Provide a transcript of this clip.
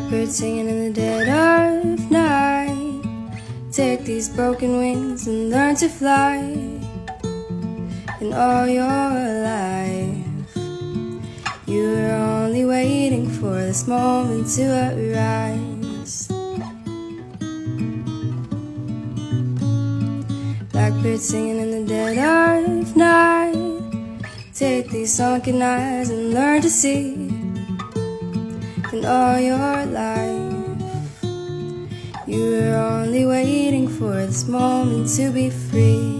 Blackbird singing in the dead of night. Take these broken wings and learn to fly. In all your life, you were only waiting for this moment to arise. Blackbird singing in the dead of night. Take these sunken eyes and learn to see in all your life. You were only waiting for this moment to be free.